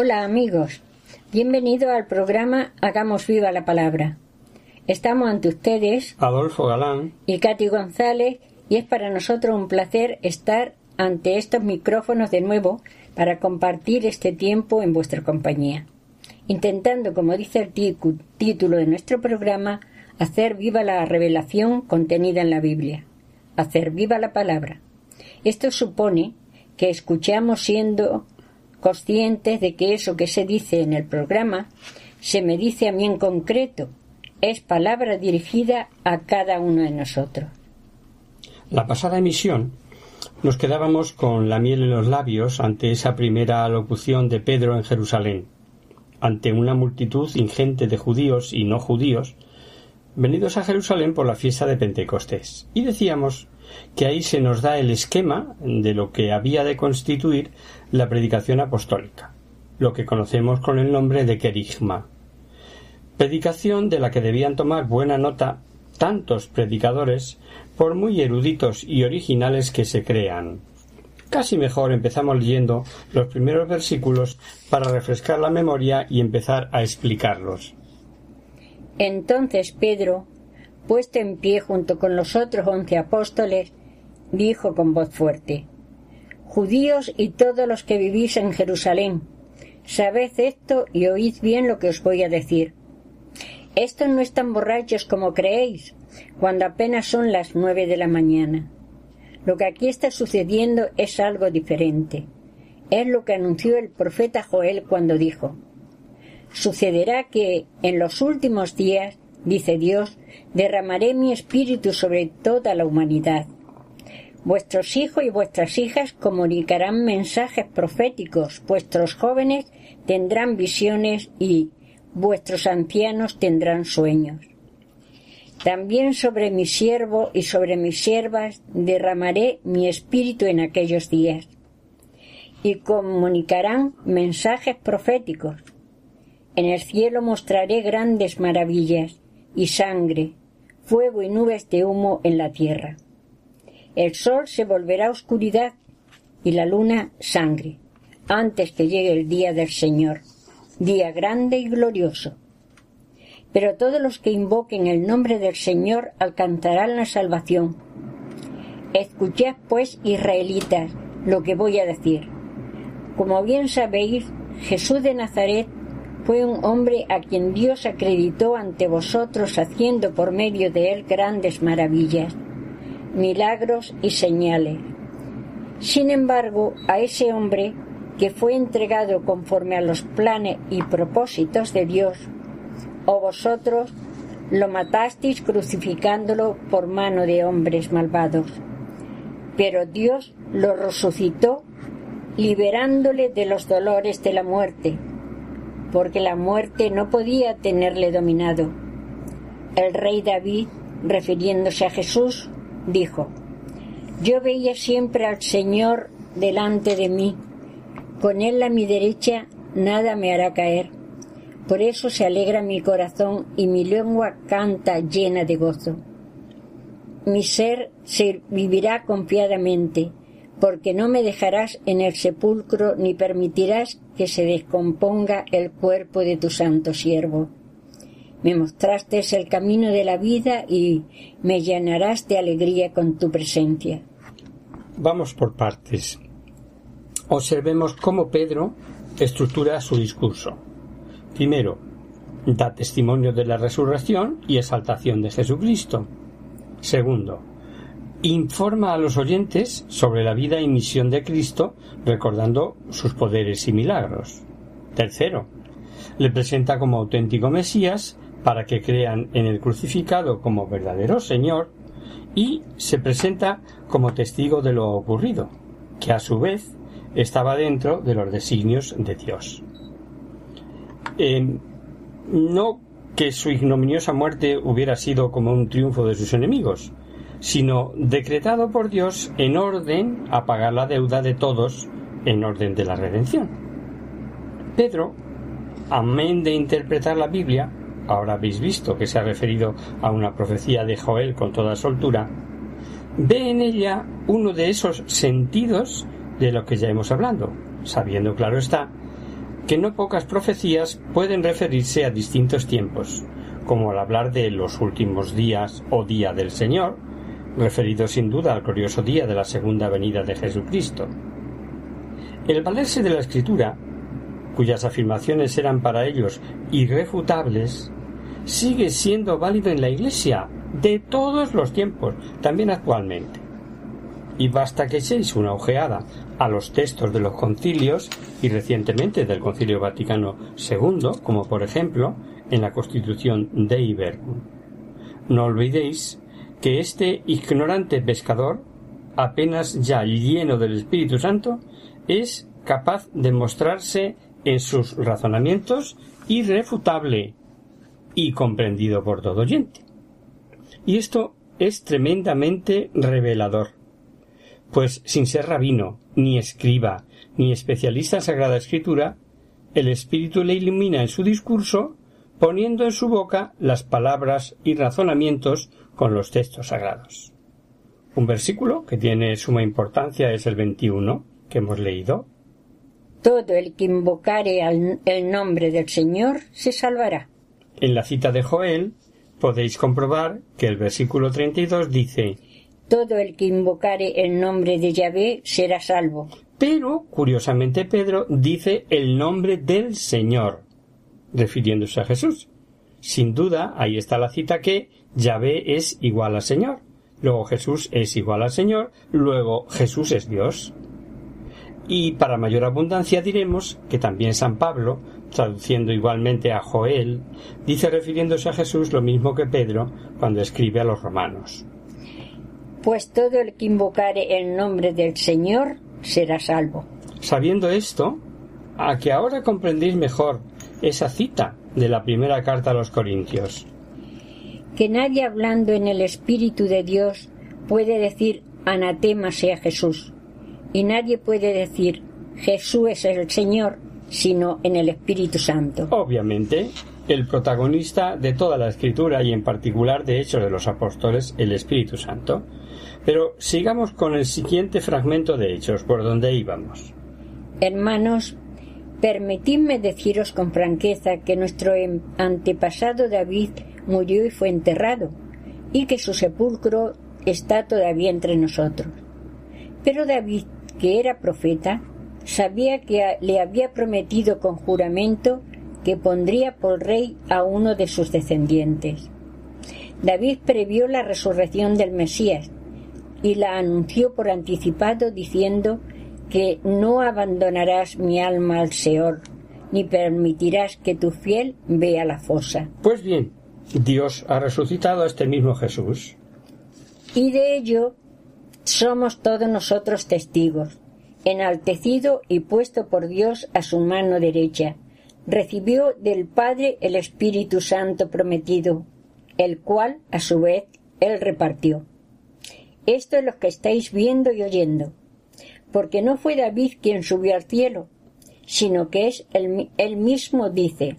Hola amigos, bienvenido al programa Hagamos viva la palabra. Estamos ante ustedes Adolfo Galán, y Katy González y es para nosotros un placer estar ante estos micrófonos de nuevo para compartir este tiempo en vuestra compañía, intentando, como dice el título de nuestro programa, hacer viva la revelación contenida en la Biblia, hacer viva la palabra. Esto supone que escuchamos siendo conscientes de que eso que se dice en el programa se me dice a mí en concreto, es palabra dirigida a cada uno de nosotros. la pasada emisión nos quedábamos con la miel en los labios ante esa primera alocución de Pedro en Jerusalén, ante una multitud ingente de judíos y no judíos, venidos a Jerusalén por la fiesta de Pentecostés. Y decíamos que ahí se nos da el esquema de lo que había de constituir la predicación apostólica, lo que conocemos con el nombre de querigma, predicación de la que debían tomar buena nota tantos predicadores, por muy eruditos y originales que se crean. Casi mejor empezamos leyendo los primeros versículos para refrescar la memoria y empezar a explicarlos. Entonces Pedro, puesto en pie junto con los otros once apóstoles, dijo con voz fuerte Judíos y todos los que vivís en Jerusalén, sabed esto y oíd bien lo que os voy a decir. Estos no están borrachos como creéis, cuando apenas son las nueve de la mañana. Lo que aquí está sucediendo es algo diferente. Es lo que anunció el profeta Joel cuando dijo Sucederá que en los últimos días, dice Dios, derramaré mi espíritu sobre toda la humanidad. Vuestros hijos y vuestras hijas comunicarán mensajes proféticos, vuestros jóvenes tendrán visiones y vuestros ancianos tendrán sueños. También sobre mi siervo y sobre mis siervas derramaré mi espíritu en aquellos días. Y comunicarán mensajes proféticos. En el cielo mostraré grandes maravillas y sangre, fuego y nubes de humo en la tierra. El sol se volverá oscuridad y la luna sangre, antes que llegue el día del Señor, día grande y glorioso. Pero todos los que invoquen el nombre del Señor alcanzarán la salvación. Escuchad, pues, israelitas, lo que voy a decir. Como bien sabéis, Jesús de Nazaret fue un hombre a quien Dios acreditó ante vosotros haciendo por medio de él grandes maravillas, milagros y señales. Sin embargo, a ese hombre que fue entregado conforme a los planes y propósitos de Dios, o vosotros lo matasteis crucificándolo por mano de hombres malvados. Pero Dios lo resucitó liberándole de los dolores de la muerte, porque la muerte no podía tenerle dominado. El rey David, refiriéndose a Jesús, dijo, Yo veía siempre al Señor delante de mí, con él a mi derecha nada me hará caer. Por eso se alegra mi corazón y mi lengua canta llena de gozo. Mi ser se vivirá confiadamente, porque no me dejarás en el sepulcro ni permitirás que se descomponga el cuerpo de tu santo siervo. Me mostraste el camino de la vida y me llenarás de alegría con tu presencia. Vamos por partes. Observemos cómo Pedro estructura su discurso. Primero, da testimonio de la resurrección y exaltación de Jesucristo. Segundo, informa a los oyentes sobre la vida y misión de Cristo, recordando sus poderes y milagros. Tercero, le presenta como auténtico Mesías para que crean en el crucificado como verdadero Señor y se presenta como testigo de lo ocurrido, que a su vez estaba dentro de los designios de Dios. no que su ignominiosa muerte hubiera sido como un triunfo de sus enemigos, sino decretado por Dios en orden a pagar la deuda de todos en orden de la redención. Pedro, amén de interpretar la Biblia, ahora habéis visto que se ha referido a una profecía de Joel con toda soltura, ve en ella uno de esos sentidos de lo que ya hemos hablado, sabiendo claro está que no pocas profecías pueden referirse a distintos tiempos, como al hablar de los últimos días o día del Señor, referido sin duda al glorioso día de la segunda venida de Jesucristo. El valerse de la Escritura, cuyas afirmaciones eran para ellos irrefutables, sigue siendo válido en la Iglesia de todos los tiempos, también actualmente. Y basta que echéis una ojeada a los textos de los concilios y recientemente del Concilio Vaticano II, como por ejemplo en la Constitución de Ibergum. No olvidéis que este ignorante pescador, apenas ya lleno del Espíritu Santo, es capaz de mostrarse en sus razonamientos irrefutable y comprendido por todo oyente. Y esto es tremendamente revelador, pues sin ser rabino, ni escriba, ni especialista en Sagrada Escritura, el Espíritu le ilumina en su discurso, poniendo en su boca las palabras y razonamientos con los textos sagrados. Un versículo que tiene suma importancia es el 21 que hemos leído. Todo el que invocare el nombre del Señor se salvará. En la cita de Joel podéis comprobar que el versículo 32 dice Todo el que invocare el nombre de Yahvé será salvo. Pero, curiosamente, Pedro dice el nombre del Señor, refiriéndose a Jesús. Sin duda, ahí está la cita que Yahvé es igual al Señor, luego Jesús es igual al Señor, luego Jesús es Dios. Y para mayor abundancia diremos que también San Pablo, traduciendo igualmente a Joel, dice refiriéndose a Jesús lo mismo que Pedro cuando escribe a los romanos. Pues todo el que invocare el nombre del Señor será salvo. Sabiendo esto, a que ahora comprendéis mejor esa cita de la primera carta a los Corintios. Que nadie hablando en el Espíritu de Dios puede decir anatema sea Jesús y nadie puede decir Jesús es el Señor sino en el Espíritu Santo. Obviamente, el protagonista de toda la escritura y en particular de Hechos de los Apóstoles, el Espíritu Santo. Pero sigamos con el siguiente fragmento de Hechos, por donde íbamos. Hermanos, permitidme deciros con franqueza que nuestro antepasado David murió y fue enterrado, y que su sepulcro está todavía entre nosotros. Pero David que era profeta, sabía que le había prometido con juramento que pondría por rey a uno de sus descendientes. David previó la resurrección del Mesías y la anunció por anticipado diciendo que no abandonarás mi alma al Seor, ni permitirás que tu fiel vea la fosa. Pues bien, Dios ha resucitado a este mismo Jesús. Y de ello somos todos nosotros testigos. Enaltecido y puesto por Dios a su mano derecha, recibió del Padre el Espíritu Santo prometido, el cual, a su vez, él repartió. Esto es lo que estáis viendo y oyendo, porque no fue David quien subió al cielo, sino que es él, él mismo dice,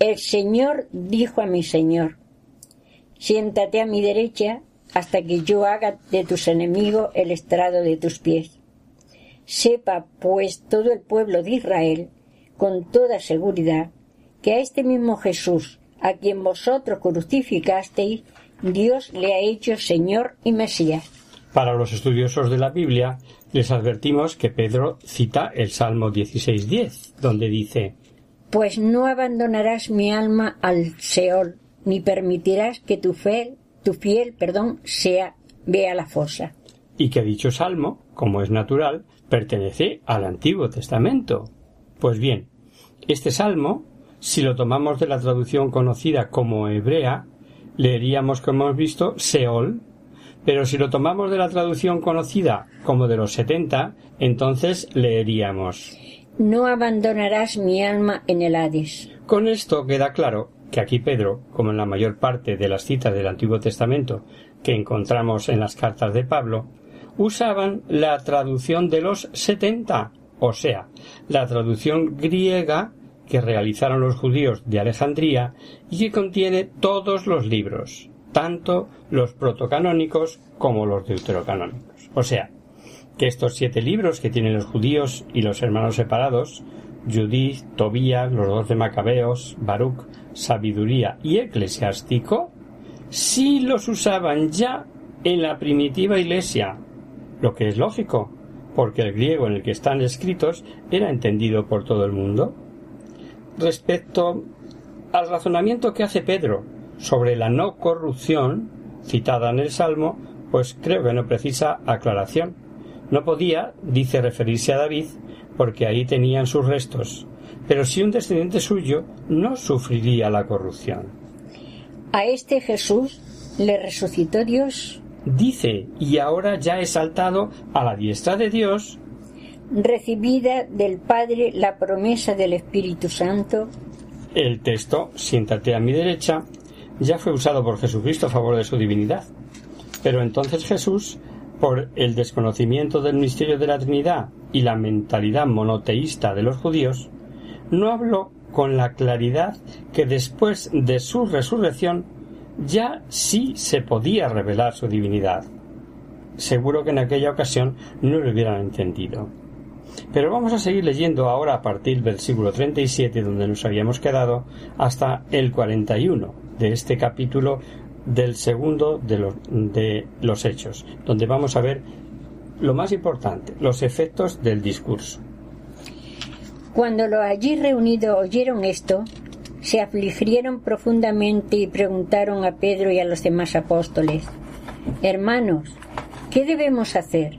el Señor dijo a mi Señor, siéntate a mi derecha hasta que yo haga de tus enemigos el estrado de tus pies. Sepa, pues, todo el pueblo de Israel, con toda seguridad, que a este mismo Jesús, a quien vosotros crucificasteis, Dios le ha hecho Señor y Mesías. Para los estudiosos de la Biblia, les advertimos que Pedro cita el Salmo 16.10, donde dice, Pues no abandonarás mi alma al Seol, ni permitirás que tu fiel, tu fiel, perdón, sea vea la fosa. Y que dicho salmo, como es natural, pertenece al Antiguo Testamento. Pues bien, este salmo, si lo tomamos de la traducción conocida como hebrea, leeríamos, como hemos visto, Seol, pero si lo tomamos de la traducción conocida como de los setenta, entonces leeríamos No abandonarás mi alma en el Hades. Con esto queda claro que aquí Pedro, como en la mayor parte de las citas del Antiguo Testamento que encontramos en las cartas de Pablo, usaban la traducción de los setenta, o sea, la traducción griega que realizaron los judíos de Alejandría y que contiene todos los libros, tanto los protocanónicos como los deuterocanónicos. O sea, que estos siete libros que tienen los judíos y los hermanos separados, Judith, Tobías, los dos de Macabeos, Baruch, Sabiduría y Eclesiástico, sí los usaban ya en la primitiva iglesia, lo que es lógico, porque el griego en el que están escritos era entendido por todo el mundo. Respecto al razonamiento que hace Pedro sobre la no corrupción citada en el Salmo, pues creo que no precisa aclaración. No podía, dice, referirse a David, porque ahí tenían sus restos, pero si un descendiente suyo no sufriría la corrupción. A este Jesús le resucitó Dios. Dice, y ahora ya exaltado a la diestra de Dios, recibida del Padre la promesa del Espíritu Santo. El texto, siéntate a mi derecha, ya fue usado por Jesucristo a favor de su divinidad. Pero entonces Jesús, por el desconocimiento del misterio de la Trinidad y la mentalidad monoteísta de los judíos, no habló con la claridad que después de su resurrección ya sí se podía revelar su divinidad. Seguro que en aquella ocasión no lo hubieran entendido. Pero vamos a seguir leyendo ahora a partir del versículo 37 donde nos habíamos quedado hasta el 41 de este capítulo del segundo de los, de los hechos, donde vamos a ver lo más importante, los efectos del discurso. Cuando los allí reunidos oyeron esto, se afligieron profundamente y preguntaron a Pedro y a los demás apóstoles, Hermanos, ¿qué debemos hacer?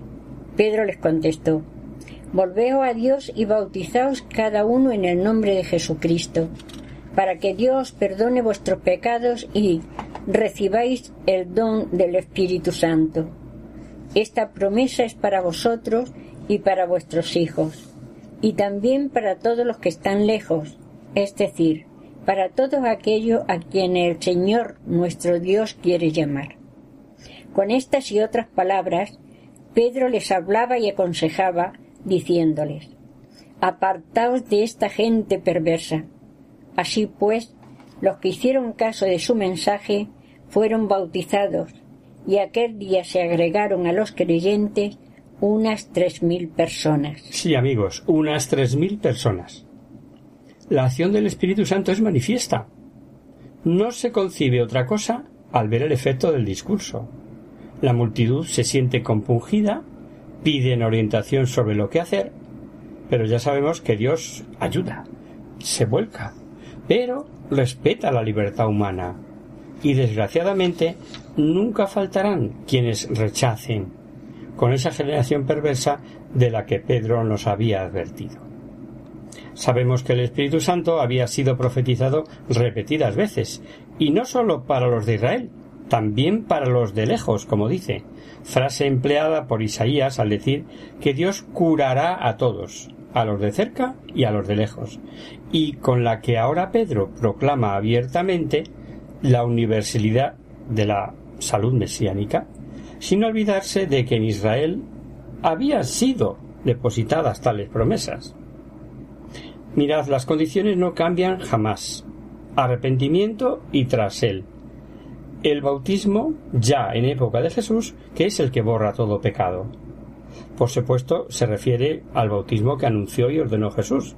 Pedro les contestó, Volveos a Dios y bautizaos cada uno en el nombre de Jesucristo, para que Dios perdone vuestros pecados y recibáis el don del Espíritu Santo. Esta promesa es para vosotros y para vuestros hijos, y también para todos los que están lejos, es decir, para todos aquellos a quienes el Señor nuestro Dios quiere llamar. Con estas y otras palabras, Pedro les hablaba y aconsejaba, diciéndoles, Apartaos de esta gente perversa. Así pues, los que hicieron caso de su mensaje fueron bautizados, y aquel día se agregaron a los creyentes unas tres mil personas. Sí, amigos, unas tres mil personas. La acción del Espíritu Santo es manifiesta. No se concibe otra cosa al ver el efecto del discurso. La multitud se siente compungida, piden orientación sobre lo que hacer, pero ya sabemos que Dios ayuda, se vuelca, pero respeta la libertad humana. Y desgraciadamente nunca faltarán quienes rechacen con esa generación perversa de la que Pedro nos había advertido. Sabemos que el Espíritu Santo había sido profetizado repetidas veces, y no sólo para los de Israel, también para los de lejos, como dice, frase empleada por Isaías al decir que Dios curará a todos, a los de cerca y a los de lejos, y con la que ahora Pedro proclama abiertamente la universalidad de la salud mesiánica, sin olvidarse de que en Israel habían sido depositadas tales promesas. Mirad, las condiciones no cambian jamás. Arrepentimiento y tras él. El bautismo ya en época de Jesús, que es el que borra todo pecado. Por supuesto, se refiere al bautismo que anunció y ordenó Jesús,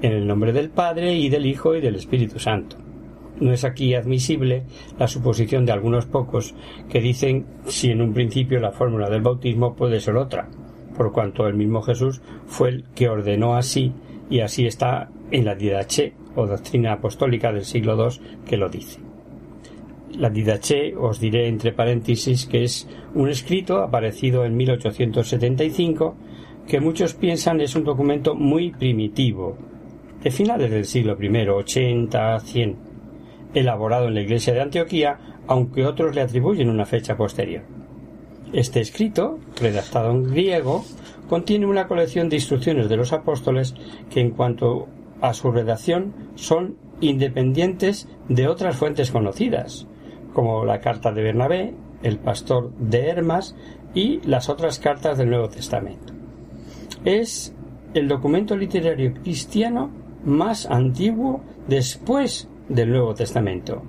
en el nombre del Padre y del Hijo y del Espíritu Santo. No es aquí admisible la suposición de algunos pocos que dicen si en un principio la fórmula del bautismo puede ser otra, por cuanto el mismo Jesús fue el que ordenó así y así está en la Didache o doctrina apostólica del siglo II que lo dice. La Didache os diré entre paréntesis que es un escrito aparecido en 1875 que muchos piensan es un documento muy primitivo, de finales del siglo I, 80, 100, elaborado en la iglesia de Antioquía, aunque otros le atribuyen una fecha posterior. Este escrito, redactado en griego, contiene una colección de instrucciones de los apóstoles que en cuanto a su redacción son independientes de otras fuentes conocidas, como la carta de Bernabé, el pastor de Hermas y las otras cartas del Nuevo Testamento. Es el documento literario cristiano más antiguo después del Nuevo Testamento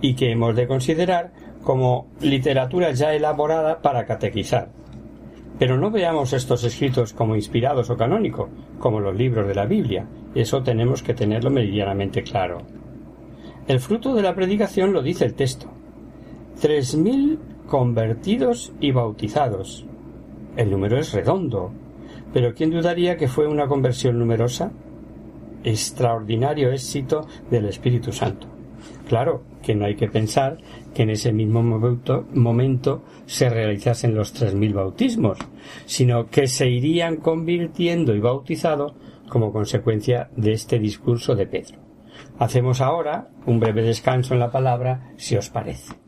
y que hemos de considerar como literatura ya elaborada para catequizar. Pero no veamos estos escritos como inspirados o canónicos, como los libros de la Biblia. Eso tenemos que tenerlo meridianamente claro. El fruto de la predicación lo dice el texto. Tres mil convertidos y bautizados. El número es redondo. Pero ¿quién dudaría que fue una conversión numerosa? Extraordinario éxito del Espíritu Santo. Claro que no hay que pensar que en ese mismo momento, se realizasen los tres mil bautismos, sino que se irían convirtiendo y bautizado como consecuencia de este discurso de Pedro. Hacemos ahora un breve descanso en la palabra, si os parece.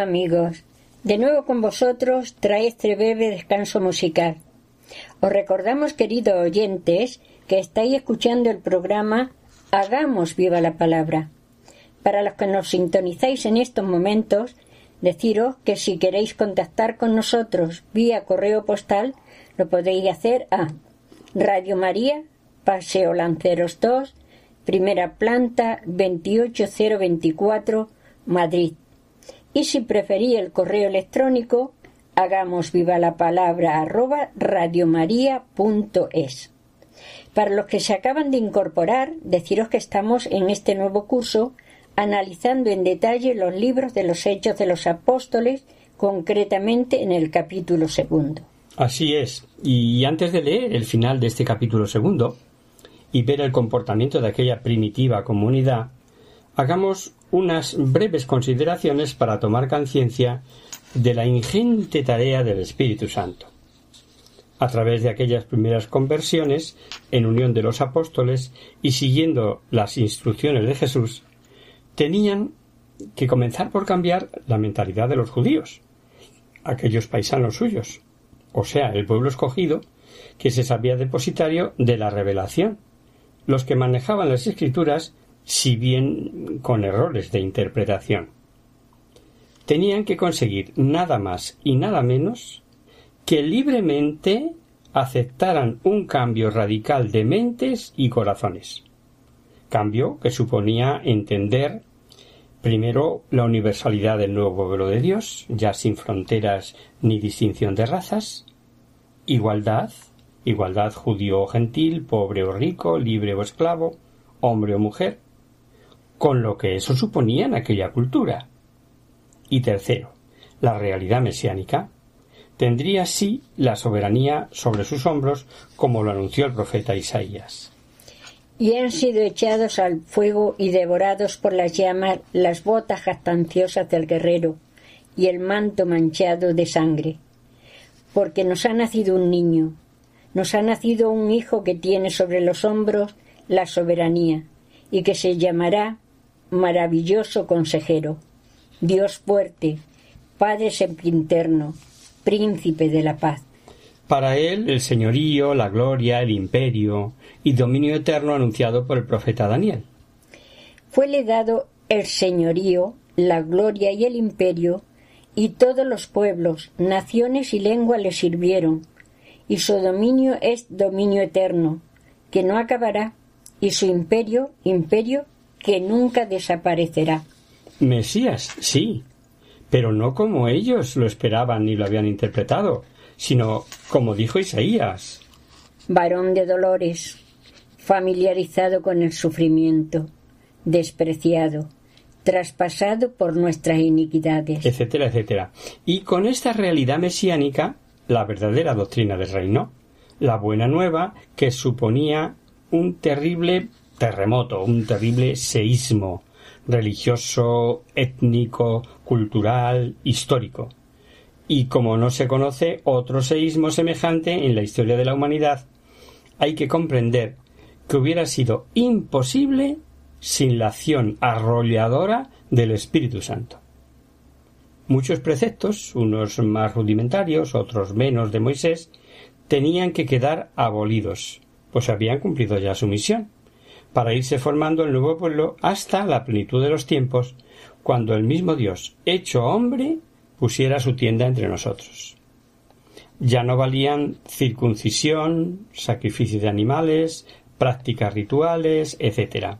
Amigos, de nuevo con vosotros trae este breve descanso musical. Os recordamos, queridos oyentes, que estáis escuchando el programa Hagamos viva la palabra. Para los que nos sintonizáis en estos momentos, deciros que si queréis contactar con nosotros vía correo postal, lo podéis hacer a Radio María, Paseo Lanceros 2, primera planta 28024, Madrid. Y si preferís el correo electrónico, hagamos viva la palabra arroba radiomaria.es. Para los que se acaban de incorporar, deciros que estamos en este nuevo curso analizando en detalle los libros de los Hechos de los Apóstoles, concretamente en el capítulo segundo. Así es. Y antes de leer el final de este capítulo segundo y ver el comportamiento de aquella primitiva comunidad, hagamos unas breves consideraciones para tomar conciencia de la ingente tarea del Espíritu Santo. A través de aquellas primeras conversiones, en unión de los apóstoles y siguiendo las instrucciones de Jesús, tenían que comenzar por cambiar la mentalidad de los judíos, aquellos paisanos suyos, o sea, el pueblo escogido, que se sabía depositario de la revelación, los que manejaban las escrituras, si bien con errores de interpretación. Tenían que conseguir nada más y nada menos que libremente aceptaran un cambio radical de mentes y corazones. Cambio que suponía entender Primero, la universalidad del nuevo pueblo de Dios, ya sin fronteras ni distinción de razas. Igualdad, igualdad judío o gentil, pobre o rico, libre o esclavo, hombre o mujer, con lo que eso suponía en aquella cultura. Y tercero, la realidad mesiánica. Tendría sí la soberanía sobre sus hombros, como lo anunció el profeta Isaías y han sido echados al fuego y devorados por las llamas las botas jactanciosas del guerrero y el manto manchado de sangre. Porque nos ha nacido un niño, nos ha nacido un hijo que tiene sobre los hombros la soberanía y que se llamará maravilloso consejero, Dios fuerte, Padre sempiterno, príncipe de la paz. Para él el señorío, la gloria, el imperio y dominio eterno anunciado por el profeta Daniel. Fuele dado el señorío, la gloria y el imperio, y todos los pueblos, naciones y lenguas le sirvieron, y su dominio es dominio eterno, que no acabará, y su imperio, imperio que nunca desaparecerá. Mesías, sí, pero no como ellos lo esperaban ni lo habían interpretado, sino como dijo Isaías. Varón de dolores, familiarizado con el sufrimiento, despreciado, traspasado por nuestras iniquidades, etcétera, etcétera. Y con esta realidad mesiánica, la verdadera doctrina del reino, la buena nueva que suponía un terrible terremoto, un terrible seísmo religioso, étnico, cultural, histórico y como no se conoce otro seísmo semejante en la historia de la humanidad, hay que comprender que hubiera sido imposible sin la acción arrolladora del Espíritu Santo. Muchos preceptos, unos más rudimentarios, otros menos de Moisés, tenían que quedar abolidos, pues habían cumplido ya su misión, para irse formando el nuevo pueblo hasta la plenitud de los tiempos, cuando el mismo Dios, hecho hombre, pusiera su tienda entre nosotros. Ya no valían circuncisión, sacrificio de animales, prácticas rituales, etc.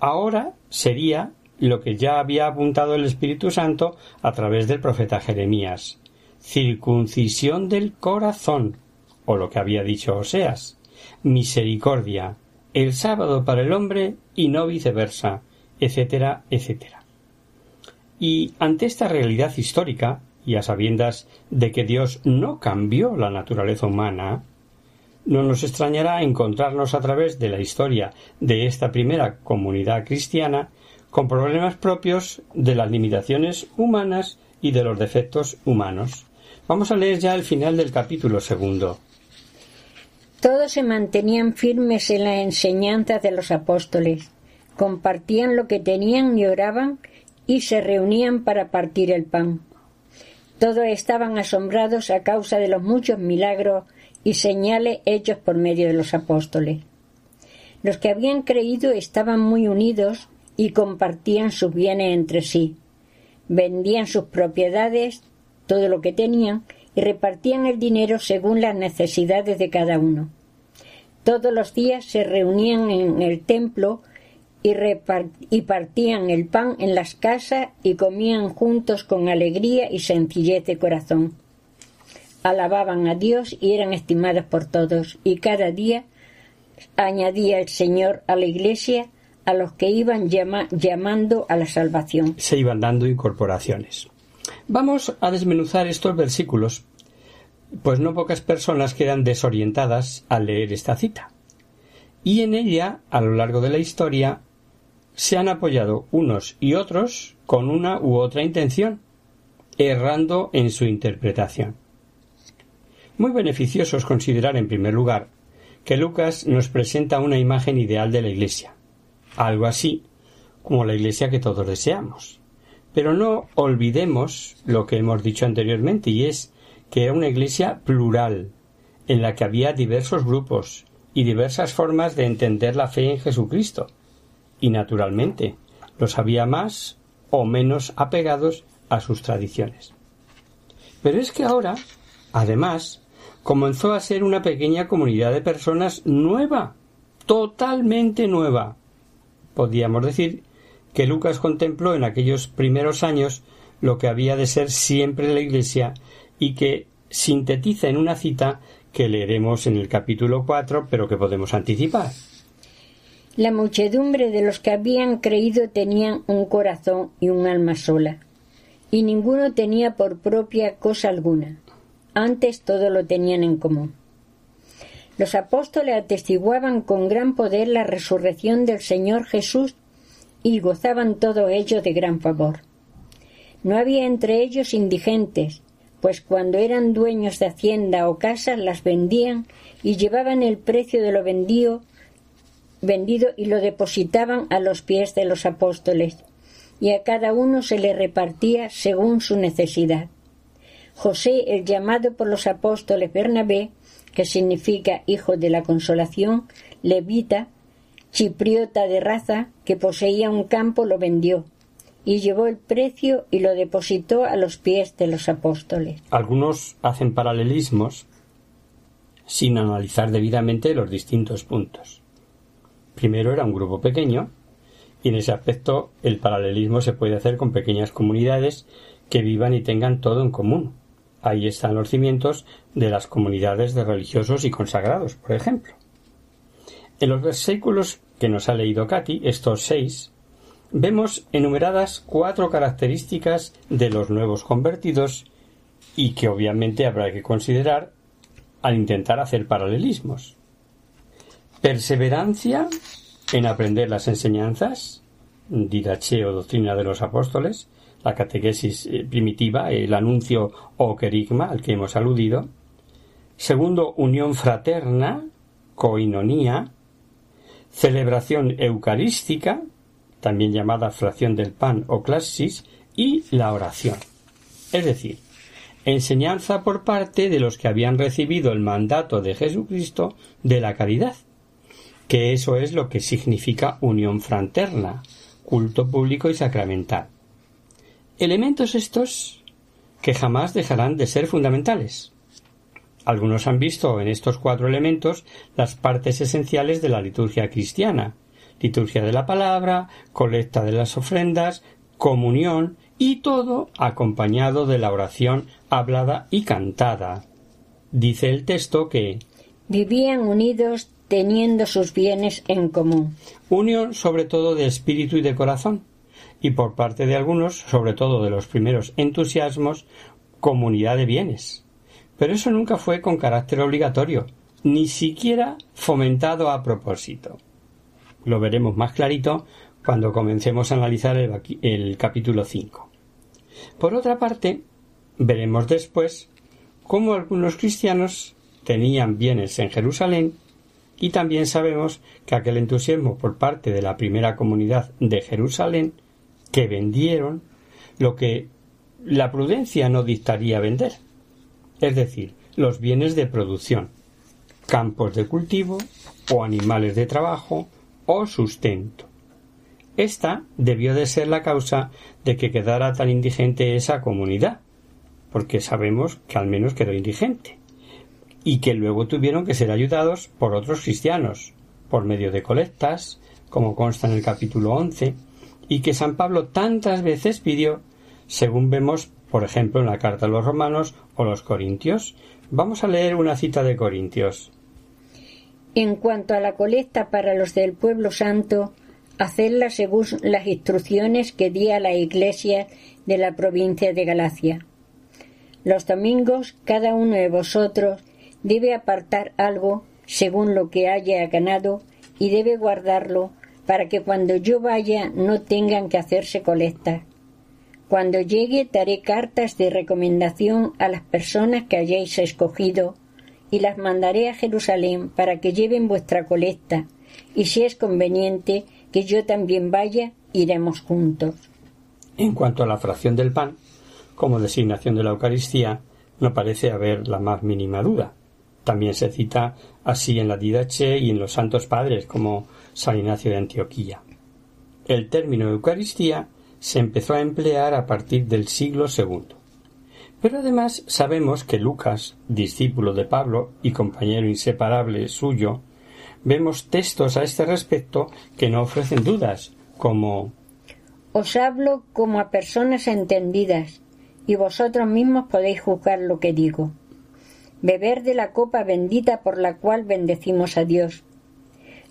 Ahora sería lo que ya había apuntado el Espíritu Santo a través del profeta Jeremías, circuncisión del corazón, o lo que había dicho Oseas, misericordia, el sábado para el hombre y no viceversa, etcétera, etcétera. Y ante esta realidad histórica, y a sabiendas de que Dios no cambió la naturaleza humana, no nos extrañará encontrarnos a través de la historia de esta primera comunidad cristiana con problemas propios de las limitaciones humanas y de los defectos humanos. Vamos a leer ya el final del capítulo segundo. Todos se mantenían firmes en la enseñanza de los apóstoles, compartían lo que tenían y oraban y se reunían para partir el pan. Todos estaban asombrados a causa de los muchos milagros y señales hechos por medio de los apóstoles. Los que habían creído estaban muy unidos y compartían sus bienes entre sí. Vendían sus propiedades, todo lo que tenían, y repartían el dinero según las necesidades de cada uno. Todos los días se reunían en el templo y, partían el pan en las casas y comían juntos con alegría y sencillez de corazón. Alababan a Dios y eran estimados por todos, y cada día añadía el Señor a la iglesia a los que iban llamando a la salvación. Se iban dando incorporaciones. Vamos a desmenuzar estos versículos, pues no pocas personas quedan desorientadas al leer esta cita. Y en ella, a lo largo de la historia, se han apoyado unos y otros con una u otra intención, errando en su interpretación. Muy beneficioso es considerar, en primer lugar, que Lucas nos presenta una imagen ideal de la Iglesia, algo así como la Iglesia que todos deseamos. Pero no olvidemos lo que hemos dicho anteriormente, y es que era una Iglesia plural, en la que había diversos grupos y diversas formas de entender la fe en Jesucristo, y naturalmente los había más o menos apegados a sus tradiciones. Pero es que ahora, además, comenzó a ser una pequeña comunidad de personas nueva, totalmente nueva. Podríamos decir que Lucas contempló en aquellos primeros años lo que había de ser siempre la Iglesia y que sintetiza en una cita que leeremos en el capítulo 4, pero que podemos anticipar. La muchedumbre de los que habían creído tenían un corazón y un alma sola, y ninguno tenía por propia cosa alguna. Antes todo lo tenían en común. Los apóstoles atestiguaban con gran poder la resurrección del Señor Jesús y gozaban todo ello de gran favor. No había entre ellos indigentes, pues cuando eran dueños de hacienda o casas las vendían y llevaban el precio de lo vendido vendido y lo depositaban a los pies de los apóstoles, y a cada uno se le repartía según su necesidad. José, el llamado por los apóstoles Bernabé, que significa hijo de la consolación, levita, chipriota de raza, que poseía un campo, lo vendió, y llevó el precio y lo depositó a los pies de los apóstoles. Algunos hacen paralelismos sin analizar debidamente los distintos puntos. Primero era un grupo pequeño y en ese aspecto el paralelismo se puede hacer con pequeñas comunidades que vivan y tengan todo en común. Ahí están los cimientos de las comunidades de religiosos y consagrados, por ejemplo. En los versículos que nos ha leído Katy, estos seis, vemos enumeradas cuatro características de los nuevos convertidos y que obviamente habrá que considerar al intentar hacer paralelismos perseverancia en aprender las enseñanzas, didache o doctrina de los apóstoles, la catequesis eh, primitiva, el anuncio o querigma al que hemos aludido. Segundo, unión fraterna, coinonía, celebración eucarística, también llamada fracción del pan o clasis, y la oración. Es decir, enseñanza por parte de los que habían recibido el mandato de Jesucristo de la caridad, que eso es lo que significa unión fraterna, culto público y sacramental. Elementos estos que jamás dejarán de ser fundamentales. Algunos han visto en estos cuatro elementos las partes esenciales de la liturgia cristiana, liturgia de la palabra, colecta de las ofrendas, comunión y todo acompañado de la oración hablada y cantada. Dice el texto que vivían unidos teniendo sus bienes en común. Unión sobre todo de espíritu y de corazón, y por parte de algunos, sobre todo de los primeros entusiasmos, comunidad de bienes. Pero eso nunca fue con carácter obligatorio, ni siquiera fomentado a propósito. Lo veremos más clarito cuando comencemos a analizar el, capítulo 5. Por otra parte, veremos después cómo algunos cristianos tenían bienes en Jerusalén y también sabemos que aquel entusiasmo por parte de la primera comunidad de Jerusalén que vendieron lo que la prudencia no dictaría vender, es decir, los bienes de producción, campos de cultivo o animales de trabajo o sustento. Esta debió de ser la causa de que quedara tan indigente esa comunidad, porque sabemos que al menos quedó indigente, y que luego tuvieron que ser ayudados por otros cristianos, por medio de colectas, como consta en el capítulo once, y que San Pablo tantas veces pidió, según vemos, por ejemplo, en la carta a los romanos o los corintios. Vamos a leer una cita de Corintios. En cuanto a la colecta para los del pueblo santo, hacedla según las instrucciones que di a la iglesia de la provincia de Galacia. Los domingos cada uno de vosotros debe apartar algo según lo que haya ganado y debe guardarlo para que cuando yo vaya no tengan que hacerse colectas. Cuando llegue daré cartas de recomendación a las personas que hayáis escogido y las mandaré a Jerusalén para que lleven vuestra colecta y si es conveniente que yo también vaya, iremos juntos. En cuanto a la fracción del pan, como designación de la Eucaristía, no parece haber la más mínima duda. También se cita así en la Didache y en los Santos Padres, como San Ignacio de Antioquía. El término Eucaristía se empezó a emplear a partir del siglo II. Pero además sabemos que Lucas, discípulo de Pablo y compañero inseparable suyo, vemos textos a este respecto que no ofrecen dudas, como Os hablo como a personas entendidas, y vosotros mismos podéis juzgar lo que digo. Beber de la copa bendita por la cual bendecimos a Dios,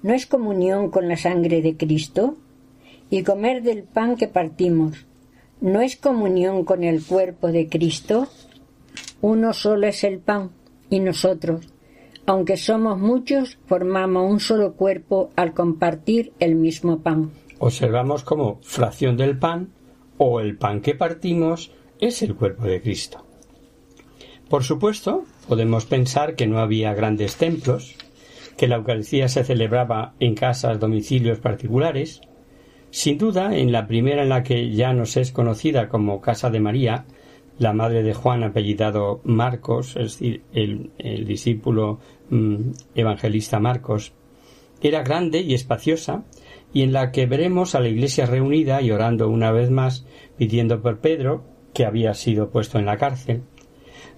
¿no es comunión con la sangre de Cristo? Y comer del pan que partimos, ¿no es comunión con el cuerpo de Cristo? Uno solo es el pan, y nosotros, aunque somos muchos, formamos un solo cuerpo al compartir el mismo pan. Observamos como fracción del pan o el pan que partimos es el cuerpo de Cristo. Por supuesto, podemos pensar que no había grandes templos, que la Eucaristía se celebraba en casas, domicilios particulares. Sin duda, en la primera en la que ya nos es conocida como Casa de María, la madre de Juan apellidado Marcos, es decir, el, discípulo mm, evangelista Marcos, era grande y espaciosa, y en la que veremos a la iglesia reunida y orando una vez más, pidiendo por Pedro, que había sido puesto en la cárcel,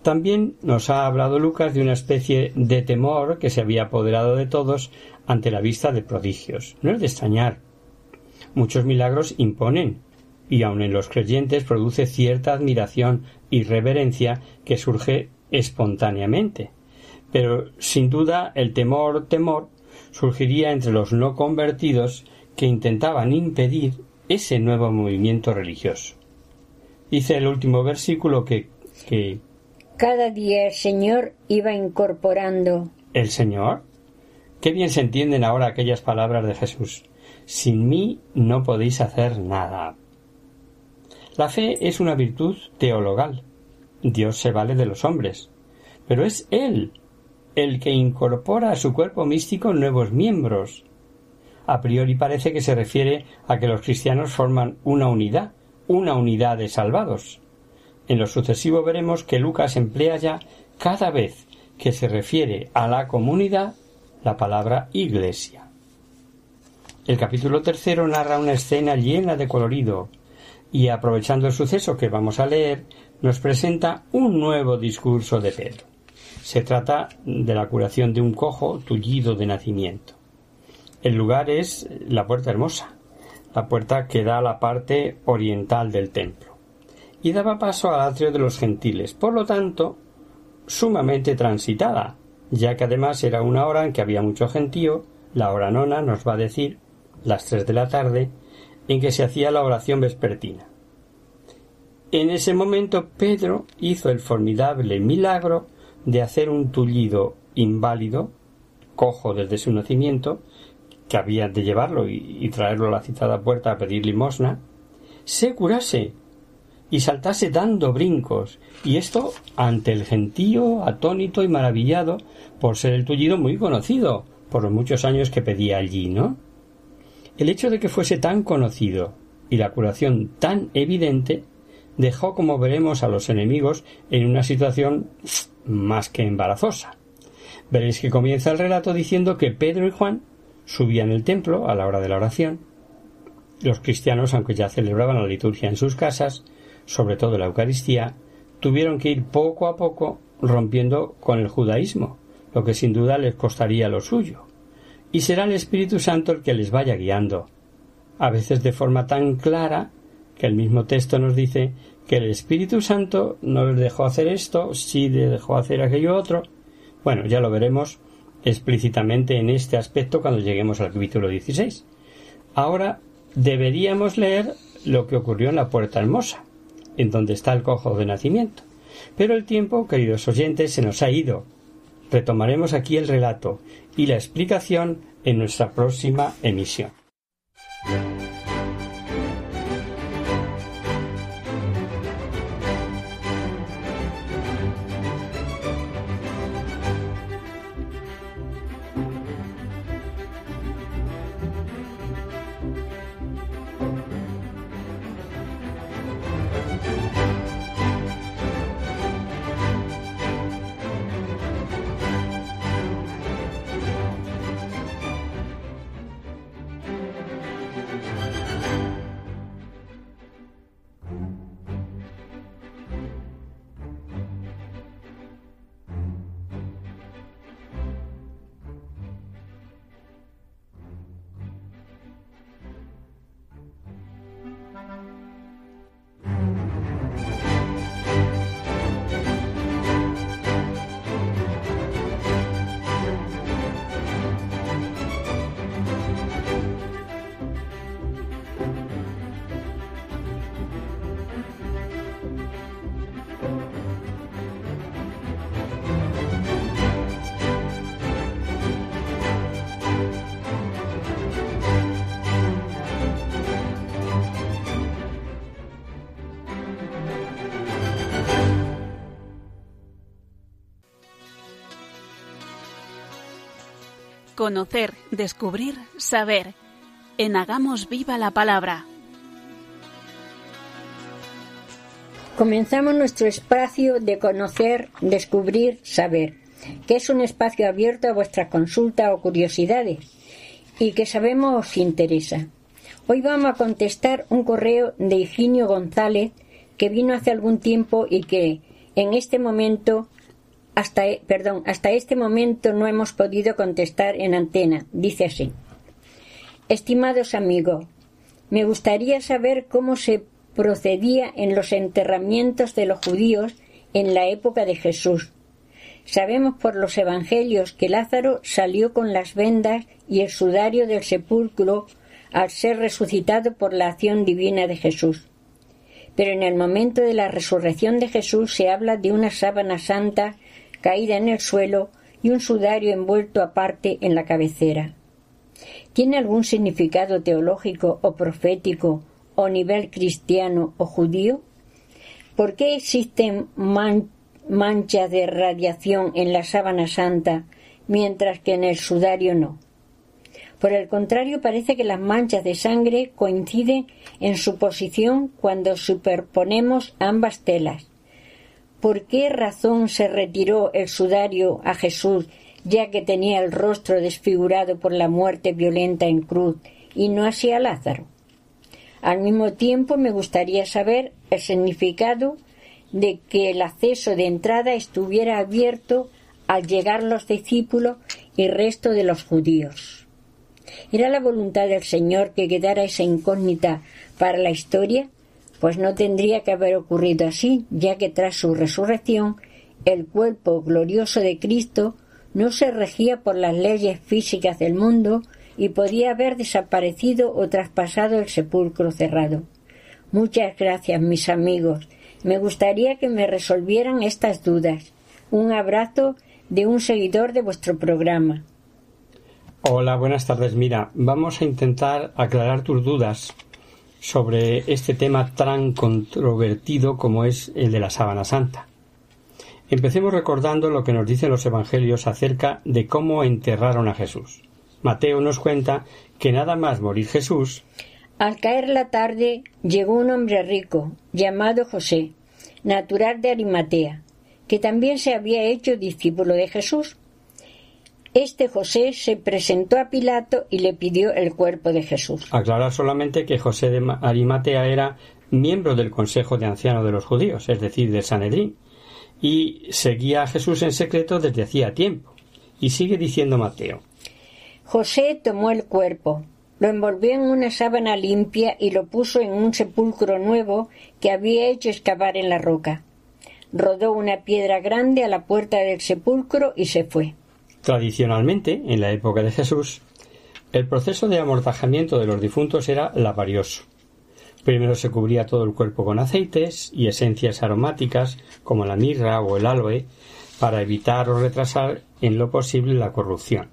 también nos ha hablado Lucas de una especie de temor que se había apoderado de todos ante la vista de prodigios. No es de extrañar. Muchos milagros imponen, y aun en los creyentes produce cierta admiración y reverencia que surge espontáneamente. Pero sin duda el temor temor surgiría entre los no convertidos que intentaban impedir ese nuevo movimiento religioso. Dice el último versículo que, que cada día el Señor iba incorporando. ¿El Señor? Qué bien se entienden ahora aquellas palabras de Jesús. Sin mí no podéis hacer nada. La fe es una virtud teologal. Dios se vale de los hombres. Pero es Él el que incorpora a su cuerpo místico nuevos miembros. A priori parece que se refiere a que los cristianos forman una unidad, una unidad de salvados. En lo sucesivo veremos que Lucas emplea ya cada vez que se refiere a la comunidad la palabra iglesia. El capítulo tercero narra una escena llena de colorido y aprovechando el suceso que vamos a leer nos presenta un nuevo discurso de Pedro. Se trata de la curación de un cojo tullido de nacimiento. El lugar es la puerta hermosa, la puerta que da a la parte oriental del templo y daba paso al atrio de los gentiles, por lo tanto, sumamente transitada, ya que además era una hora en que había mucho gentío, la hora nona nos va a decir, las tres de la tarde, en que se hacía la oración vespertina. En ese momento Pedro hizo el formidable milagro de hacer un tullido inválido, cojo desde su nacimiento, que había de llevarlo y, y traerlo a la citada puerta a pedir limosna, se curase y saltase dando brincos, y esto ante el gentío, atónito y maravillado por ser el tullido muy conocido, por los muchos años que pedía allí, ¿no? El hecho de que fuese tan conocido y la curación tan evidente dejó, como veremos, a los enemigos en una situación más que embarazosa. Veréis que comienza el relato diciendo que Pedro y Juan subían el templo a la hora de la oración. Los cristianos, aunque ya celebraban la liturgia en sus casas, sobre todo la Eucaristía, tuvieron que ir poco a poco rompiendo con el judaísmo, lo que sin duda les costaría lo suyo. Y será el Espíritu Santo el que les vaya guiando, a veces de forma tan clara que el mismo texto nos dice que el Espíritu Santo no les dejó hacer esto, sí les dejó hacer aquello otro. Bueno, ya lo veremos explícitamente en este aspecto cuando lleguemos al capítulo 16. Ahora deberíamos leer lo que ocurrió en la Puerta Hermosa, en donde está el cojo de nacimiento. Pero el tiempo, queridos oyentes, se nos ha ido. Retomaremos aquí el relato y la explicación en nuestra próxima emisión. Conocer, descubrir, saber. En Hagamos Viva la Palabra. Comenzamos nuestro espacio de conocer, descubrir, saber, que es un espacio abierto a vuestras consultas o curiosidades y que sabemos os interesa. Hoy vamos a contestar un correo de Higinio González que vino hace algún tiempo y que en este momento hasta, e, perdón, hasta este momento no hemos podido contestar en antena. Dice así. Estimados amigos, me gustaría saber cómo se procedía en los enterramientos de los judíos en la época de Jesús. Sabemos por los evangelios que Lázaro salió con las vendas y el sudario del sepulcro al ser resucitado por la acción divina de Jesús. Pero en el momento de la resurrección de Jesús se habla de una sábana santa caída en el suelo y un sudario envuelto aparte en la cabecera. ¿Tiene algún significado teológico o profético o nivel cristiano o judío? ¿Por qué existen manchas de radiación en la sábana santa mientras que en el sudario no? Por el contrario, parece que las manchas de sangre coinciden en su posición cuando superponemos ambas telas. ¿Por qué razón se retiró el sudario a Jesús, ya que tenía el rostro desfigurado por la muerte violenta en cruz, y no así a Lázaro? Al mismo tiempo me gustaría saber el significado de que el acceso de entrada estuviera abierto al llegar los discípulos y resto de los judíos. ¿Era la voluntad del Señor que quedara esa incógnita para la historia? Pues no tendría que haber ocurrido así, ya que tras su resurrección el cuerpo glorioso de Cristo no se regía por las leyes físicas del mundo y podía haber desaparecido o traspasado el sepulcro cerrado. Muchas gracias, mis amigos. Me gustaría que me resolvieran estas dudas. Un abrazo de un seguidor de vuestro programa. Hola, buenas tardes. Mira, vamos a intentar aclarar tus dudas sobre este tema tan controvertido como es el de la sábana santa. Empecemos recordando lo que nos dicen los evangelios acerca de cómo enterraron a Jesús. Mateo nos cuenta que nada más morir Jesús, Al caer la tarde llegó un hombre rico, llamado José, natural de Arimatea, que también se había hecho discípulo de Jesús. Este José se presentó a Pilato y le pidió el cuerpo de Jesús. Aclarar solamente que José de Arimatea era miembro del Consejo de Ancianos de los Judíos, es decir, del Sanedrín, y seguía a Jesús en secreto desde hacía tiempo. Y sigue diciendo Mateo. José tomó el cuerpo, lo envolvió en una sábana limpia y lo puso en un sepulcro nuevo que había hecho excavar en la roca. Rodó una piedra grande a la puerta del sepulcro y se fue. Tradicionalmente, en la época de Jesús, el proceso de amortajamiento de los difuntos era laborioso. Primero se cubría todo el cuerpo con aceites y esencias aromáticas como la mirra o el aloe para evitar o retrasar en lo posible la corrupción.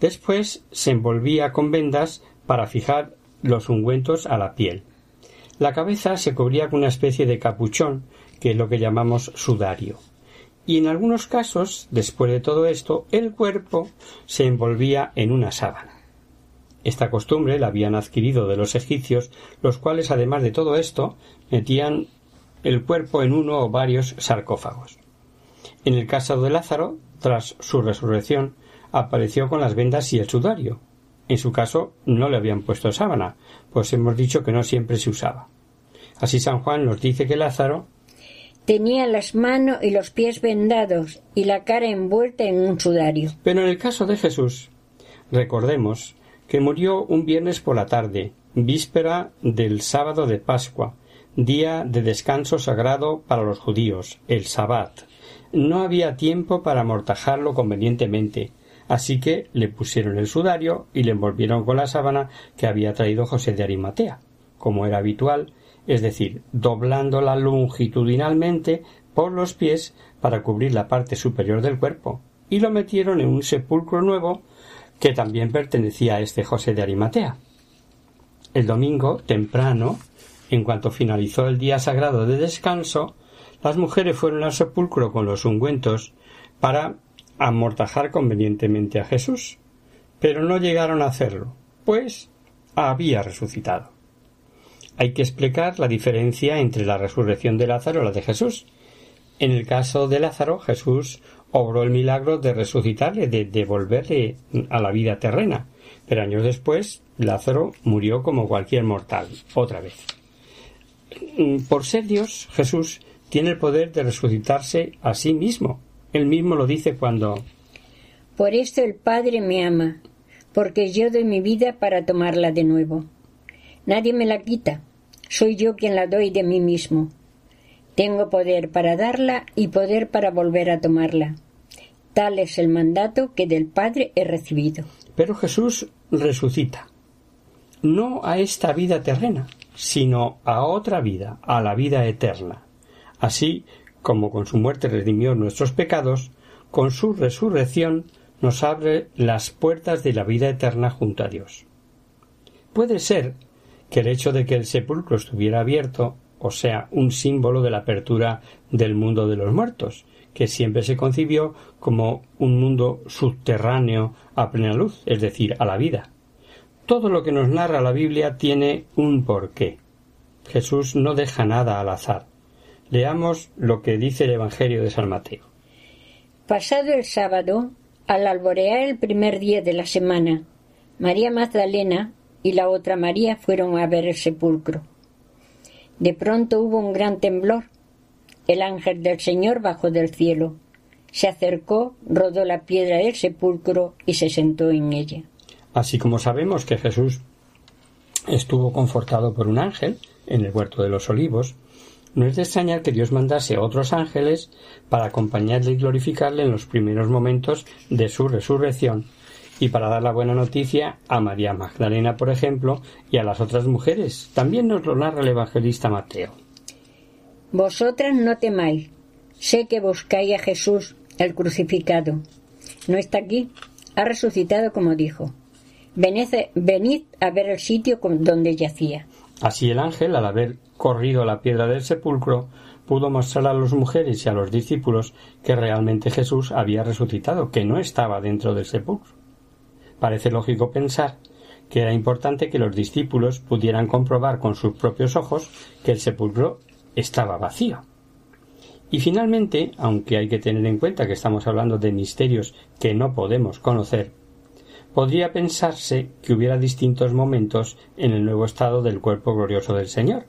Después se envolvía con vendas para fijar los ungüentos a la piel. La cabeza se cubría con una especie de capuchón, que es lo que llamamos sudario. Y en algunos casos, después de todo esto, el cuerpo se envolvía en una sábana. Esta costumbre la habían adquirido de los egipcios, los cuales, además de todo esto, metían el cuerpo en uno o varios sarcófagos. En el caso de Lázaro, tras su resurrección, apareció con las vendas y el sudario. En su caso no le habían puesto sábana, pues hemos dicho que no siempre se usaba. Así San Juan nos dice que Lázaro tenía las manos y los pies vendados y la cara envuelta en un sudario. Pero en el caso de Jesús, recordemos que murió un viernes por la tarde, víspera del sábado de Pascua, día de descanso sagrado para los judíos, el Sabbat. No había tiempo para amortajarlo convenientemente, Así que le pusieron el sudario y le envolvieron con la sábana que había traído José de Arimatea, como era habitual, es decir, doblándola longitudinalmente por los pies para cubrir la parte superior del cuerpo, y lo metieron en un sepulcro nuevo que también pertenecía a este José de Arimatea. El domingo, temprano, en cuanto finalizó el día sagrado de descanso, las mujeres fueron al sepulcro con los ungüentos para amortajar convenientemente a Jesús, pero no llegaron a hacerlo, pues había resucitado. Hay que explicar la diferencia entre la resurrección de Lázaro y la de Jesús. En el caso de Lázaro, Jesús obró el milagro de resucitarle, de devolverle a la vida terrena, pero años después Lázaro murió como cualquier mortal, otra vez. Por ser Dios, Jesús tiene el poder de resucitarse a sí mismo, él mismo lo dice cuando Por esto el Padre me ama, porque yo doy mi vida para tomarla de nuevo. Nadie me la quita, soy yo quien la doy de mí mismo. Tengo poder para darla y poder para volver a tomarla. Tal es el mandato que del Padre he recibido. Pero Jesús resucita, no a esta vida terrena, sino a otra vida, a la vida eterna. Así como con su muerte redimió nuestros pecados, con su resurrección nos abre las puertas de la vida eterna junto a Dios. Puede ser que el hecho de que el sepulcro estuviera abierto, o sea, un símbolo de la apertura del mundo de los muertos, que siempre se concibió como un mundo subterráneo a plena luz, es decir, a la vida. Todo lo que nos narra la Biblia tiene un porqué. Jesús no deja nada al azar. Leamos lo que dice el Evangelio de San Mateo. Pasado el sábado, al alborear el primer día de la semana, María Magdalena y la otra María fueron a ver el sepulcro. De pronto hubo un gran temblor. El ángel del Señor bajó del cielo. Se acercó, rodó la piedra del sepulcro y se sentó en ella. Así como sabemos que Jesús estuvo confortado por un ángel en el huerto de los olivos, no es de extrañar que Dios mandase a otros ángeles para acompañarle y glorificarle en los primeros momentos de su resurrección y para dar la buena noticia a María Magdalena, por ejemplo, y a las otras mujeres. También nos lo narra el evangelista Mateo. Vosotras no temáis. Sé que buscáis a Jesús, el crucificado. No está aquí. Ha resucitado como dijo. Venid, venid a ver el sitio donde yacía. Así el ángel, al haber corrido la piedra del sepulcro, pudo mostrar a las mujeres y a los discípulos que realmente Jesús había resucitado, que no estaba dentro del sepulcro. Parece lógico pensar que era importante que los discípulos pudieran comprobar con sus propios ojos que el sepulcro estaba vacío. Y finalmente, aunque hay que tener en cuenta que estamos hablando de misterios que no podemos conocer, podría pensarse que hubiera distintos momentos en el nuevo estado del cuerpo glorioso del Señor,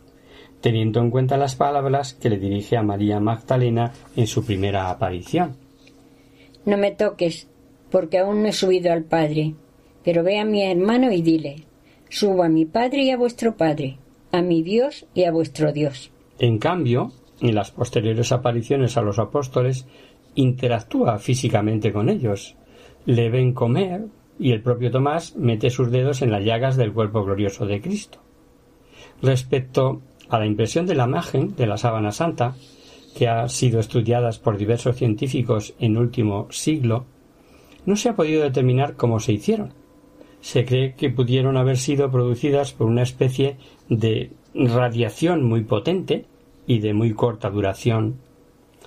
teniendo en cuenta las palabras que le dirige a María Magdalena en su primera aparición. No me toques, porque aún no he subido al Padre, pero ve a mi hermano y dile, subo a mi Padre y a vuestro Padre, a mi Dios y a vuestro Dios. En cambio, en las posteriores apariciones a los apóstoles, interactúa físicamente con ellos, le ven comer, y el propio Tomás mete sus dedos en las llagas del cuerpo glorioso de Cristo. Respecto a la impresión de la imagen de la sábana santa, que ha sido estudiada por diversos científicos en último siglo, no se ha podido determinar cómo se hicieron. Se cree que pudieron haber sido producidas por una especie de radiación muy potente y de muy corta duración.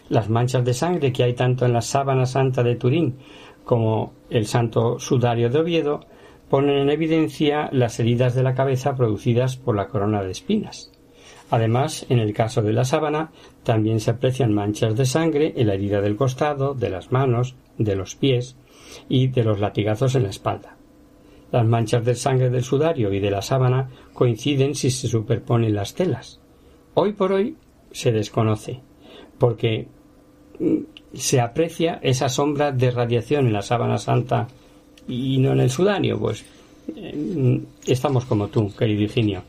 Las manchas de sangre que hay tanto en la sábana santa de Turín como el santo sudario de Oviedo ponen en evidencia las heridas de la cabeza producidas por la corona de espinas. Además, en el caso de la sábana, también se aprecian manchas de sangre en la herida del costado, de las manos, de los pies y de los latigazos en la espalda. Las manchas de sangre del sudario y de la sábana coinciden si se superponen las telas. Hoy por hoy se desconoce, porque mm, se aprecia esa sombra de radiación en la sábana santa y no en el sudario, pues eh, estamos como tú, querido Virginio.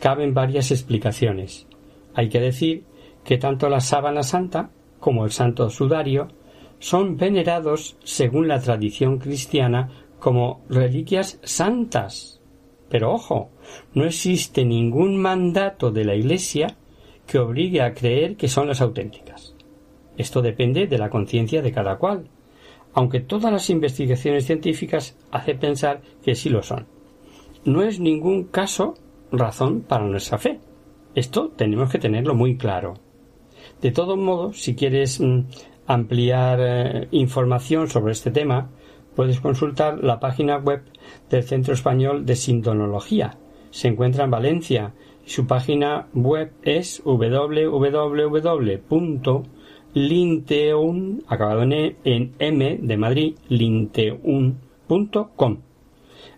Caben varias explicaciones. Hay que decir que tanto la sábana santa como el santo sudario son venerados, según la tradición cristiana, como reliquias santas. Pero ojo, no existe ningún mandato de la Iglesia que obligue a creer que son las auténticas. Esto depende de la conciencia de cada cual, aunque todas las investigaciones científicas hacen pensar que sí lo son. No es ningún caso razón para nuestra fe. Esto tenemos que tenerlo muy claro. De todos modos, si quieres mm, ampliar eh, información sobre este tema, puedes consultar la página web del Centro Español de Sintonología. Se encuentra en Valencia y su página web es www.linteun, acabado e, en M de.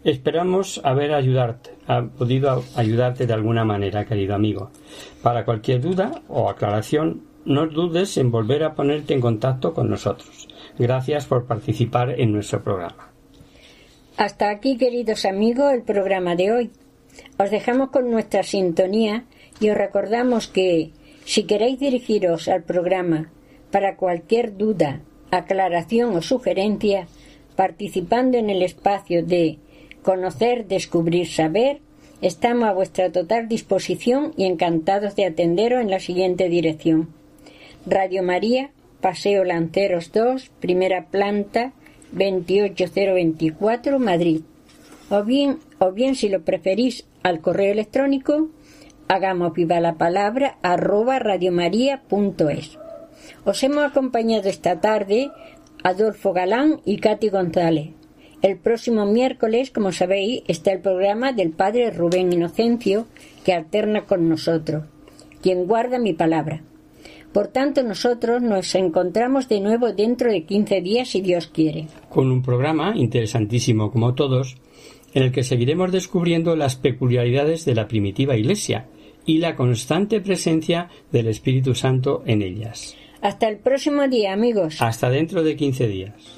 Esperamos haber ayudarte, podido ayudarte de alguna manera, querido amigo. Para cualquier duda o aclaración, no dudes en volver a ponerte en contacto con nosotros. Gracias por participar en nuestro programa. Hasta aquí, queridos amigos, el programa de hoy. Os dejamos con nuestra sintonía y os recordamos que si queréis dirigiros al programa para cualquier duda, aclaración o sugerencia, participando en el espacio de conocer, descubrir, saber, estamos a vuestra total disposición y encantados de atenderos en la siguiente dirección. Radio María, Paseo Lanceros 2, primera planta, 28024, Madrid. O bien, o bien si lo preferís al correo electrónico, hagamos viva la palabra arroba radiomaria.es. Os hemos acompañado esta tarde Adolfo Galán y Katy González. El próximo miércoles, como sabéis, está el programa del Padre Rubén Inocencio, que alterna con nosotros, quien guarda mi palabra. Por tanto, nosotros nos encontramos de nuevo dentro de 15 días, si Dios quiere. Con un programa interesantísimo como todos, en el que seguiremos descubriendo las peculiaridades de la primitiva Iglesia y la constante presencia del Espíritu Santo en ellas. Hasta el próximo día, amigos. Hasta dentro de 15 días.